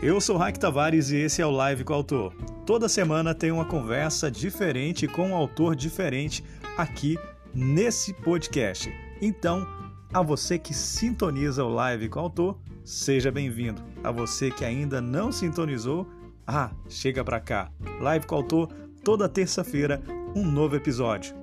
Eu sou Raik Tavares e esse é o Live com o Autor. Toda semana tem uma conversa diferente com um autor diferente aqui nesse podcast. Então, a você que sintoniza o Live com o Autor, seja bem-vindo. A você que ainda não sintonizou, ah, chega pra cá. Live com o Autor, toda terça-feira, um novo episódio.